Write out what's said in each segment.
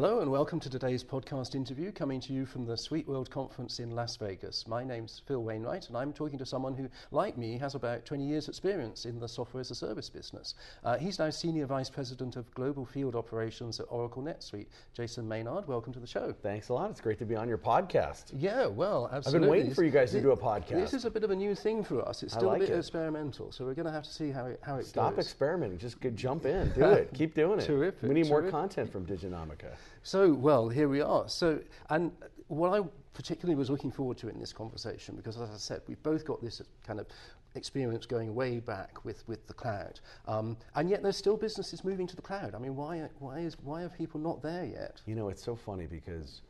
Hello and welcome to today's podcast interview coming to you from the SuiteWorld Conference in Las Vegas. My name's Phil Wainewright and I'm talking to someone who, like me, has about 20 years' experience in the software as a service business. Uh, he's now Senior Vice President of Global Field Operations at Oracle NetSuite. Jason Maynard, welcome to the show. Thanks a lot. It's great to be on your podcast. Yeah, well, absolutely. I've been waiting for you guys to do a podcast. This is a bit of a new thing for us. It's still like a bit it. experimental, so we're going to have to see how it, how it Stop goes. experimenting. Just jump in. Do it. Keep doing it. Terrific. We need terrific. more content from Diginomica. So, well, here we are. So, and what I particularly was looking forward to in this conversation, because as I said, we've both got this kind of experience going way back with, with the cloud, um, and yet there's still businesses moving to the cloud. I mean, why, why, is, why are people not there yet? You know, it's so funny because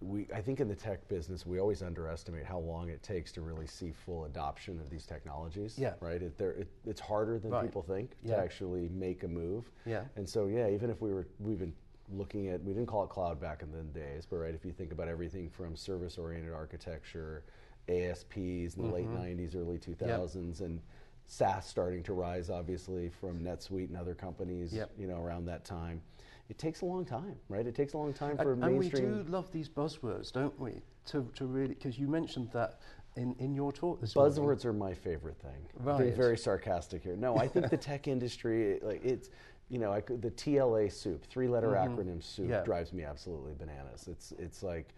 we, I think in the tech business, we always underestimate how long it takes to really see full adoption of these technologies. Yeah. Right? It, it, it's harder than right. people think yeah. to actually make a move. Yeah. And so, yeah, even if we were, we've been looking at, we didn't call it cloud back in the days, but right, if you think about everything from service oriented architecture, ASPs in the mm-hmm. late 90s, early 2000s, yep. and SaaS starting to rise, obviously, from NetSuite and other companies, yep. you know, around that time. It takes a long time, right? It takes a long time for and, mainstream. And we do love these buzzwords, don't we? To, to really, because you mentioned that in, in your talk this Buzzwords morning. are my favorite thing. Right. Being very sarcastic here. No, I think the tech industry, like it's, you know, I could, the TLA soup, three-letter mm-hmm. acronym soup, yeah. drives me absolutely bananas. It's it's like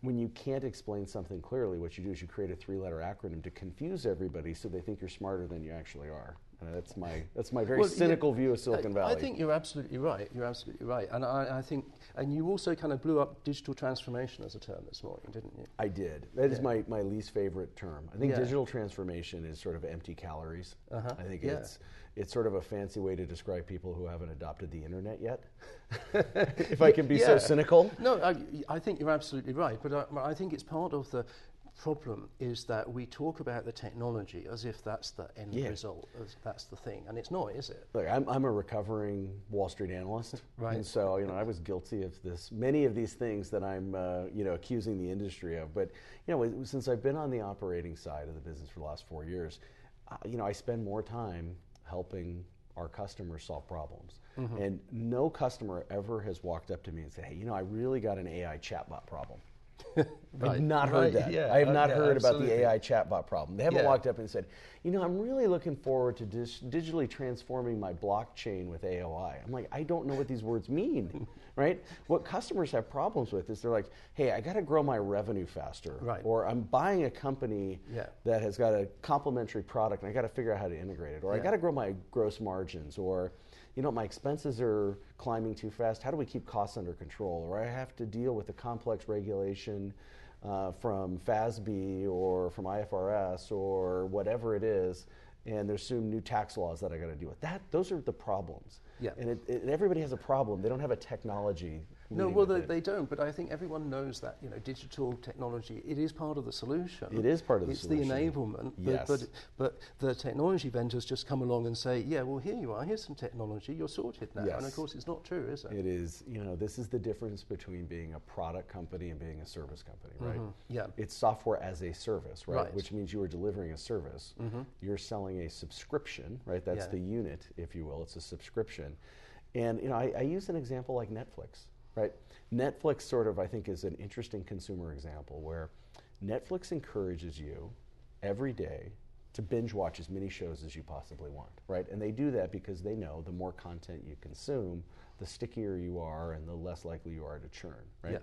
when you can't explain something clearly, what you do is you create a three-letter acronym to confuse everybody, so they think you're smarter than you actually are. That's my that's my very well, cynical yeah, view of Silicon Valley. I think you're absolutely right. You're absolutely right, and I, I, think and you also kind of blew up digital transformation as a term this morning, didn't you? I did. That yeah. is my, my least favorite term. I think yeah. digital transformation is sort of empty calories. Uh-huh. I think it's it's sort of a fancy way to describe people who haven't adopted the internet yet. if I can be so cynical. No, I, I, think you're absolutely right, but I, I think it's part of the problem is that we talk about the technology as if that's the end yeah. result, as that's the thing, and it's not, is it? Look, I'm, I'm a recovering Wall Street analyst, right? And so, you know, I was guilty of this, many of these things that I'm, uh, you know, accusing the industry of. But, you know, since I've been on the operating side of the business for the last four years, uh, you know, I spend more time helping our customers solve problems. Mm-hmm. And no customer ever has walked up to me and said, "Hey, you know, I really got an AI chatbot problem." right. I've not heard right. that. Yeah. I have not yeah, heard absolutely. about the AI chatbot problem. They haven't yeah. walked up and said, you know, I'm really looking forward to dis- digitally transforming my blockchain with AOI. I'm like, I don't know what these words mean, right? What customers have problems with is they're like, hey, I got to grow my revenue faster, right. or I'm buying a company that has got a complementary product and I got to figure out how to integrate it, or I got to grow my gross margins, or you know, my expenses are climbing too fast. How do we keep costs under control? Or I have to deal with a complex regulation uh, from FASB or from IFRS or whatever it is, and there's some new tax laws that I got to deal with. That those are the problems. Yeah. And it, it, everybody has a problem. They don't have a technology. No, well, they, they, don't. But I think everyone knows that you know digital technology it is part of the solution. It is part of the it's solution. It's the enablement. Yes. But, but but the technology vendors just come along and say, yeah, well, here you are. Here's some technology. You're sorted now. Yes. And of course, it's not true, is it? It is. You know, this is the difference between being a product company and being a service company, right? Mm-hmm. Yeah. It's software as a service, right? right. Which means you are delivering a service. Mm-hmm. You're selling a subscription, right? That's yeah. the unit, if you will. It's a subscription. And you know, I, I, use an example like Netflix, right? Netflix sort of, I think, is an interesting consumer example where Netflix encourages you every day to binge watch as many shows as you possibly want, right? And they do that because they know the more content you consume, the stickier you are and the less likely you are to churn, right?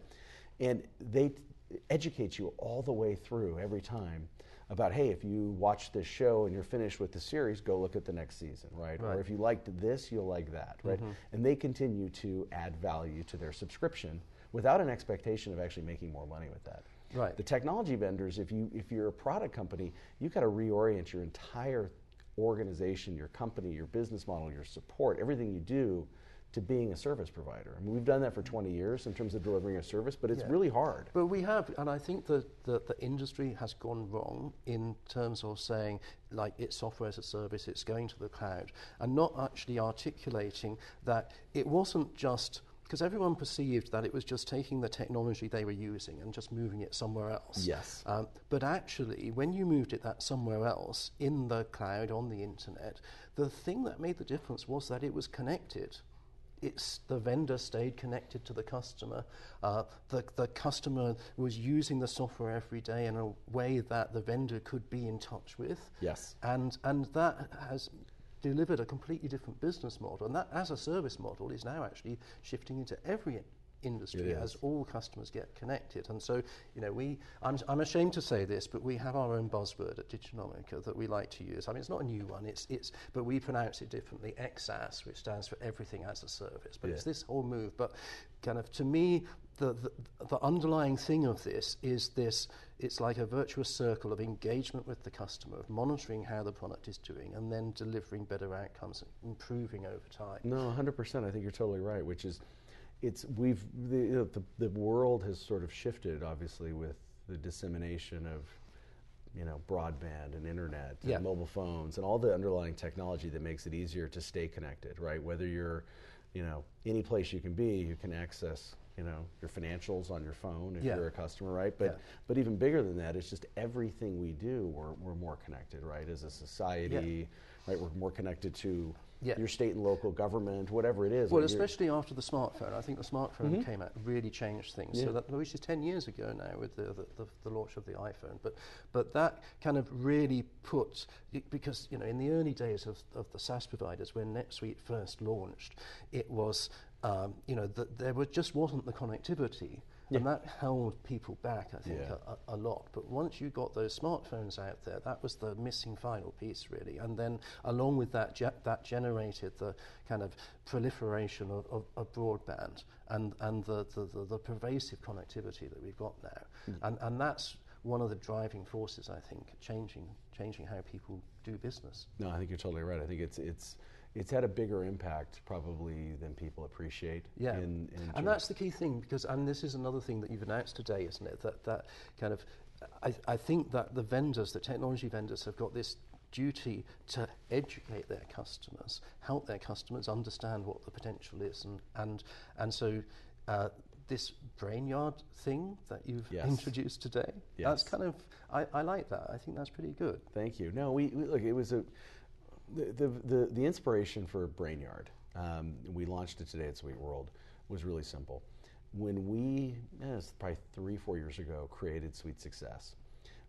Yeah. And they t- educate you all the way through every time about hey if you watch this show and you're finished with the series go look at the next season right, right. or if you liked this you'll like that right mm-hmm. and they continue to add value to their subscription without an expectation of actually making more money with that right the technology vendors if you if you're a product company you've got to reorient your entire organization your company your business model your support everything you do to being a service provider. I mean, we've done that for 20 years in terms of delivering a service, but it's yeah. really hard. But we have, and I think that the, the industry has gone wrong in terms of saying, like, it's software as a service, it's going to the cloud, and not actually articulating that it wasn't just because everyone perceived that it was just taking the technology they were using and just moving it somewhere else. Yes. Um, but actually, when you moved it that somewhere else in the cloud on the internet, the thing that made the difference was that it was connected it's the vendor stayed connected to the customer. Uh, the, the customer was using the software every day in a way that the vendor could be in touch with. Yes. And, and that has delivered a completely different business model. And that, as a service model, is now actually shifting into every industry as all customers get connected. And so, you know, we, I'm, I'm ashamed to say this, but we have our own buzzword at Diginomica that we like to use. I mean, it's not a new one, it's, it's, but we pronounce it differently, XaaS, which stands for Everything as a Service. But yeah. it's this whole move. But kind of, to me, the, the, the underlying thing of this is this it's like a virtuous circle of engagement with the customer, of monitoring how the product is doing, and then delivering better outcomes, improving over time. No, 100%. I think you're totally right, which is it's we've the, you know, the, the world has sort of shifted obviously with the dissemination of you know broadband and internet and mobile phones and all the underlying technology that makes it easier to stay connected right? Whether you're you know any place you can be you can access you know your financials on your phone if yeah. you're a customer right but yeah. but even bigger than that it's just everything we do we're, we're more connected right as a society right we're more connected to yeah. your state and local government, whatever it is. Well, especially after the smartphone. I think the smartphone mm-hmm. came out really changed things. Yeah. So that, which is 10 years ago now with the, the, the, the, launch of the iPhone. But, but that kind of really put, because, you know, in the early days of, of the SaaS providers, when NetSuite first launched, it was, um, you know, the, there was, just wasn't the connectivity. Yeah. And that held people back, I think, yeah. a, a, lot. But once you got those smartphones out there, that was the missing final piece, really. And then, along with that, ge- that generated the kind of proliferation of, of, of broadband and, and the, the, the, the, pervasive connectivity that we've got now. Mm. And, and that's one of the driving forces, I think, changing, changing how people do business. No, I think you're totally right. I think it's, it's it's had a bigger impact probably than people appreciate. Yeah, in, in and that's the key thing because, and this is another thing that you've announced today, isn't it? That that kind of, I, I think that the vendors, the technology vendors, have got this duty to educate their customers, help their customers understand what the potential is, and and and so. Uh, this Brainyard thing that you've yes. introduced today, yes. that's kind of, I, I like that. I think that's pretty good. Thank you. No, we, we look, it was a, the, the, the, inspiration for Brainyard, um, we launched it today at SuiteWorld, was really simple. When we, eh, probably three, four years ago, created Suite Success,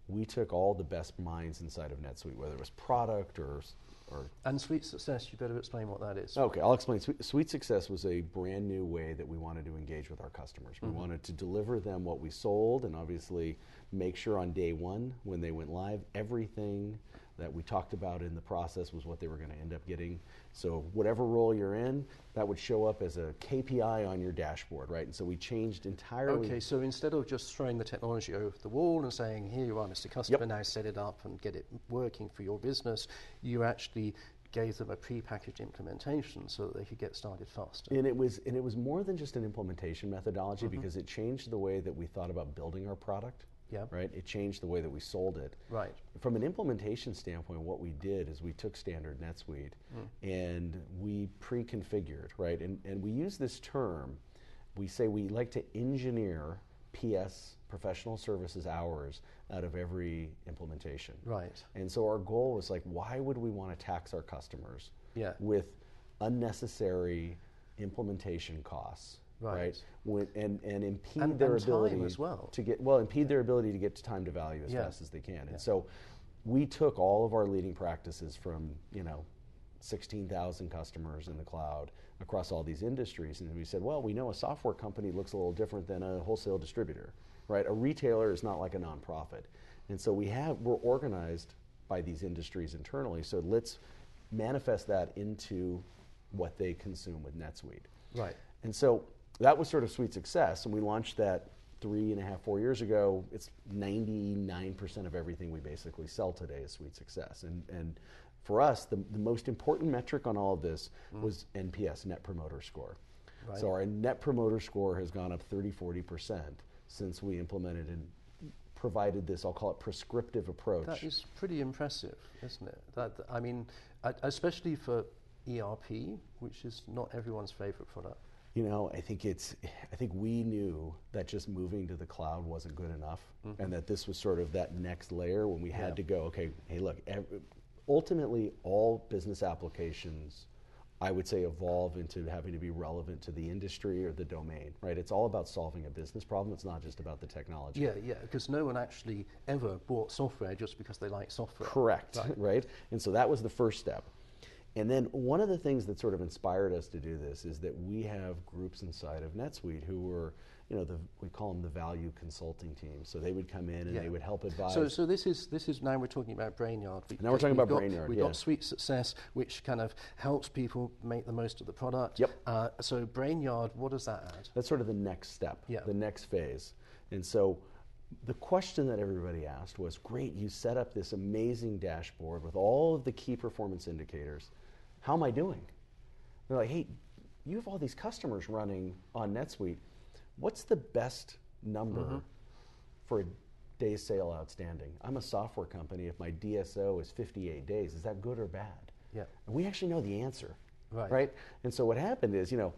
we took all the best minds inside of NetSuite, whether it was product or or and Suite Success, you better explain what that is. Okay, I'll explain. Sweet, Suite Success was a brand new way that we wanted to engage with our customers. Mm-hmm. We wanted to deliver them what we sold, and obviously make sure on day one when they went live, everything that we talked about in the process was what they were going to end up getting. So whatever role you're in, that would show up as a KPI on your dashboard, right? And so we changed entirely. Okay, so instead of just throwing the technology over the wall and saying, here you are, Mr. Customer, yep. now set it up and get it working for your business, you actually gave them a pre-packaged implementation so that they could get started faster. And it was and it was more than just an implementation methodology mm-hmm. because it changed the way that we thought about building our product. Yeah. Right. It changed the way that we sold it. Right. From an implementation standpoint, what we did is we took standard NetSuite mm. and we pre-configured. Right. And and we use this term. We say we like to engineer PS professional services hours out of every implementation. Right. And so our goal was like, why would we want to tax our customers yeah. with unnecessary implementation costs? Right? right? When, and and impede and, their and ability as well to get well impede their ability to get to time to value as yeah. fast as they can. And so we took all of our leading practices from you know 16,000 customers in the cloud across all these industries, and we said, well, we know a software company looks a little different than a wholesale distributor, right? A retailer is not like a nonprofit, and so we have we're organized by these industries internally. So let's manifest that into what they consume with NetSuite. Right. And so that was sort of Suite Success, and we launched that three and a half, four years ago. It's 99% of everything we basically sell today is Suite Success. And, and for us, the, the most important metric on all of this mm. was NPS, Net Promoter Score. Right. So our Net Promoter Score has gone up 30, 40% since we implemented and provided this, I'll call it prescriptive approach. That is pretty impressive, isn't it? That, I mean, especially for ERP, which is not everyone's favorite product you know, I think it's, I think we knew that just moving to the cloud wasn't good enough, mm-hmm. and that this was sort of that next layer when we had yeah. to go. Okay, hey, look, every, ultimately, all business applications I would say, evolve into having to be relevant to the industry or the domain, right? It's all about solving a business problem. It's not just about the technology. Yeah, yeah, because no one actually ever bought software just because they like software. Correct, right. right? And so that was the first step. And then one of the things that sort of inspired us to do this is that we have groups inside of NetSuite who were you know, the, we call them the value consulting team. So they would come in and yeah. they would help advise. So, so this is this is now we're talking about Brainyard. We, now we're talking about got, Brainyard. We've yeah. got Suite Success, which kind of helps people make the most of the product. Yep. Uh, so Brainyard, what does that add? That's sort of the next step. Yeah. The next phase. And so the question that everybody asked was, great, you set up this amazing dashboard with all of the key performance indicators. How am I doing? They're like, hey, you have all these customers running on NetSuite what's the best number mm-hmm. for a day sale outstanding? I'm a software company. If my DSO is 58 days, is that good or bad? Yeah. And we actually know the answer. Right. Right? And so what happened is, you know,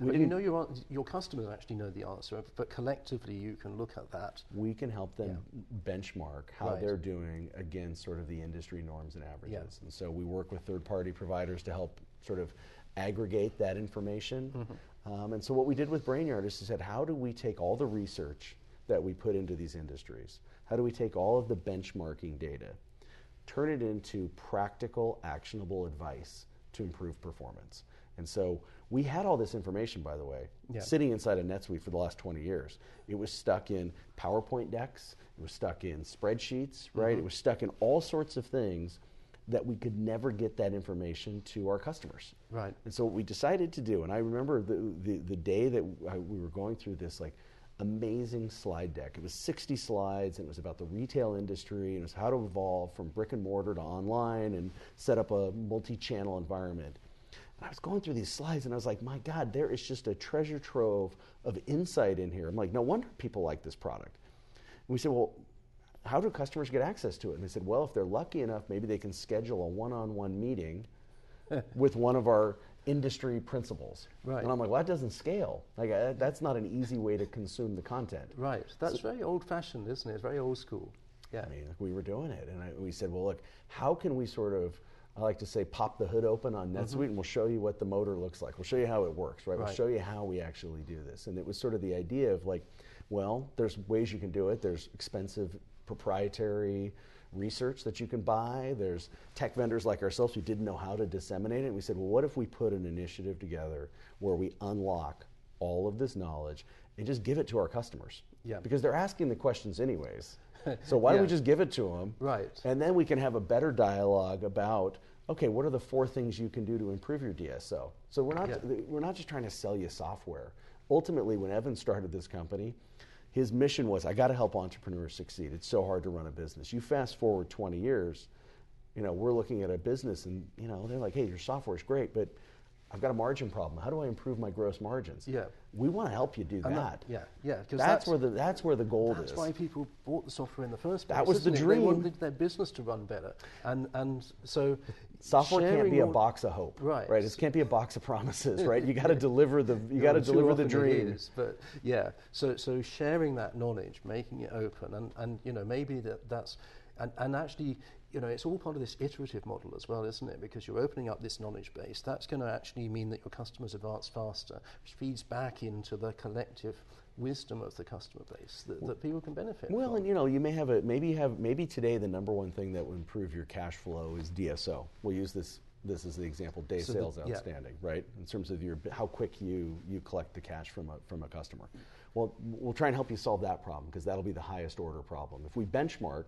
but you know your, your customers actually know the answer, but collectively you can look at that. We can help them yeah. benchmark how right. they're doing against sort of the industry norms and averages. Yeah. And so we work with third party providers to help sort of aggregate that information. Mm-hmm. Um, and so what we did with Brainyard is said, how do we take all the research that we put into these industries? How do we take all of the benchmarking data, turn it into practical, actionable advice to improve performance? And so we had all this information, by the way, yeah. sitting inside of NetSuite for the last 20 years. It was stuck in PowerPoint decks, it was stuck in spreadsheets, right? Mm-hmm. It was stuck in all sorts of things that we could never get that information to our customers. Right. And so what we decided to do, and I remember the, the, the day that I, we were going through this, like, amazing slide deck. It was 60 slides, and it was about the retail industry, and it was how to evolve from brick and mortar to online and set up a multi-channel environment. And I was going through these slides, and I was like, my God, there is just a treasure trove of insight in here. I'm like, no wonder people like this product. And we said, well, how do customers get access to it? And they said, well, if they're lucky enough, maybe they can schedule a one on one meeting with one of our industry principals. Right. And I'm like, well, that doesn't scale. Like, uh, that's not an easy way to consume the content. Right. That's so, very old fashioned, isn't it? It's very old school. Yeah. I mean, we were doing it. And I, we said, well, look, how can we sort of, I like to say, pop the hood open on NetSuite mm-hmm. and we'll show you what the motor looks like. We'll show you how it works, right? right? We'll show you how we actually do this. And it was sort of the idea of like, well, there's ways you can do it. There's expensive proprietary research that you can buy. There's tech vendors like ourselves who didn't know how to disseminate it. And we said, well, what if we put an initiative together where we unlock all of this knowledge and just give it to our customers? Yeah. Because they're asking the questions anyways. So why yeah. don't we just give it to them? Right. And then we can have a better dialogue about okay, what are the four things you can do to improve your DSO? So we're not yeah. we're not just trying to sell you software. Ultimately, when Evan started this company, his mission was I got to help entrepreneurs succeed. It's so hard to run a business. You fast forward 20 years, you know, we're looking at a business and, you know, they're like, hey, your software is great, but I've got a margin problem. How do I improve my gross margins? Yeah. We want to help you do that. Yeah, yeah. That's, that's, where the that's where the gold that's is. That's why people bought the software in the first place. That was the it? dream. They wanted their business to run better, and and so software can't be a box of hope. Right. Right. It can't be a box of promises. Right. You got to deliver the you got to deliver the dream. Is, but yeah. So so sharing that knowledge, making it open, and and you know maybe that that's and, and actually you know, it's all part of this iterative model as well, isn't it? Because you're opening up this knowledge base. That's going to actually mean that your customers advance faster, which feeds back into the collective wisdom of the customer base that, that people can benefit. From. Well, from. and you know, you may have a maybe have maybe today the number one thing that would improve your cash flow is DSO. We'll use this this is the example day so sales the, outstanding, yeah. right? In terms of your how quick you you collect the cash from a from a customer. Well, we'll try and help you solve that problem because that'll be the highest order problem. If we benchmark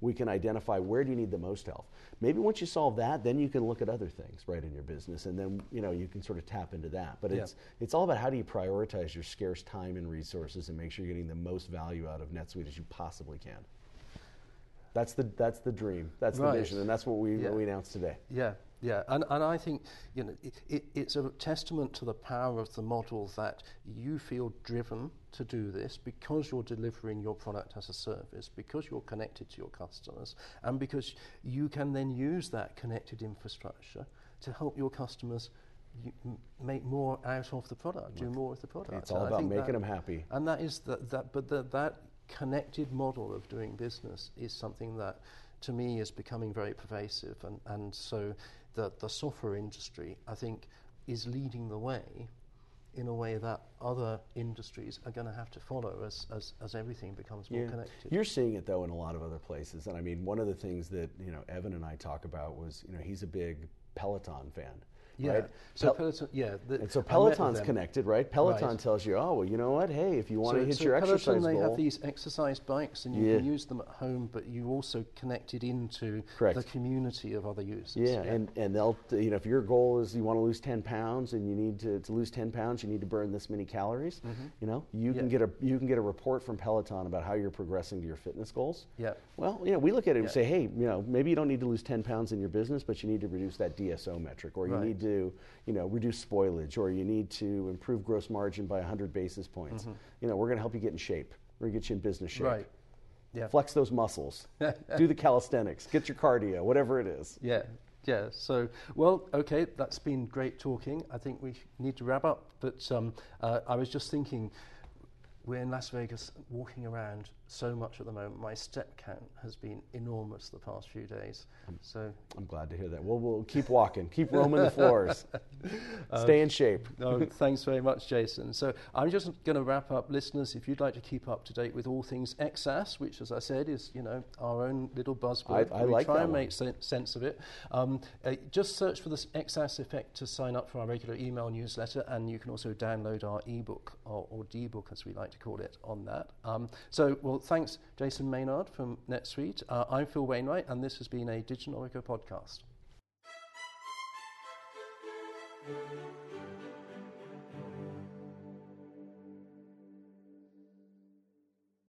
we can identify where do you need the most help. Maybe once you solve that, then you can look at other things right in your business, and then you know you can sort of tap into that. But yeah. it's it's all about how do you prioritize your scarce time and resources and make sure you're getting the most value out of NetSuite as you possibly can. That's the that's the dream. That's right. the vision, and that's what we yeah. what we announced today. Yeah, yeah, and, and I think you know it, it, it's a testament to the power of the model that you feel driven to do this because you're delivering your product as a service, because you're connected to your customers, and because you can then use that connected infrastructure to help your customers make more out of the product, do more with the product. It's all about making that, them happy. And that is that, that but the, that connected model of doing business is something that to me is becoming very pervasive and, and so the, the software industry, I think, is leading the way in a way that other industries are going to have to follow as, as, as everything becomes more Yeah. connected. You're seeing it though in a lot of other places, and I mean, one of the things that you know Evan and I talk about was you know he's a big Peloton fan, yeah. right? So Pel- Peloton, yeah. the- and so I met with Peloton's connected, right? Peloton Right. tells you, oh well, you know what? Hey, if you want to so, hit so your Peloton, exercise they goal, have these exercise bikes, and you Yeah. can use them at home, but you also connected into Correct. the community of other users. Yeah, and, and they'll, you know, if your goal is you want to lose 10 pounds and you need to, to lose 10 pounds, you need to burn this many calories, Mm-hmm. you know, you can Mm-hmm. Get a, you can get a report from Peloton about how you're progressing to your fitness goals. yeah. Well, you know, we look at it and say, hey, you know, maybe you don't need to lose 10 pounds in your business, but you need to reduce that DSO metric, or you Right. need to, you know, reduce spoilage, or you need to improve gross margin by 100 basis points. You know, we're going to help you get in shape. We're going to get you in business shape. Mm-hmm. Right. Yeah. Flex those muscles. Do the calisthenics. Get your cardio, whatever it is. Yeah, yeah. So, well, okay, that's been great talking. I think we need to wrap up. But um, uh, I was just thinking, we're in Las Vegas walking around so much at the moment. My step count has been enormous the past few days. So, I'm glad to hear that. We'll, we'll keep walking, keep roaming the floors, stay in shape. no, thanks very much, Jason. So I'm just going to wrap up, listeners. If you'd like to keep up to date with all things XaaS, which, as I said, is you know our own little buzzword, I- I we like try and one. make sen- sense of it. Um, uh, just search for the XaaS effect to sign up for our regular email newsletter, and you can also download our ebook or, or D-book, as we like to call it, on that. Um, so, well, thanks, Jason Maynard from NetSuite. Uh, I'm Phil Wainewright, and this has been a Diginomica podcast.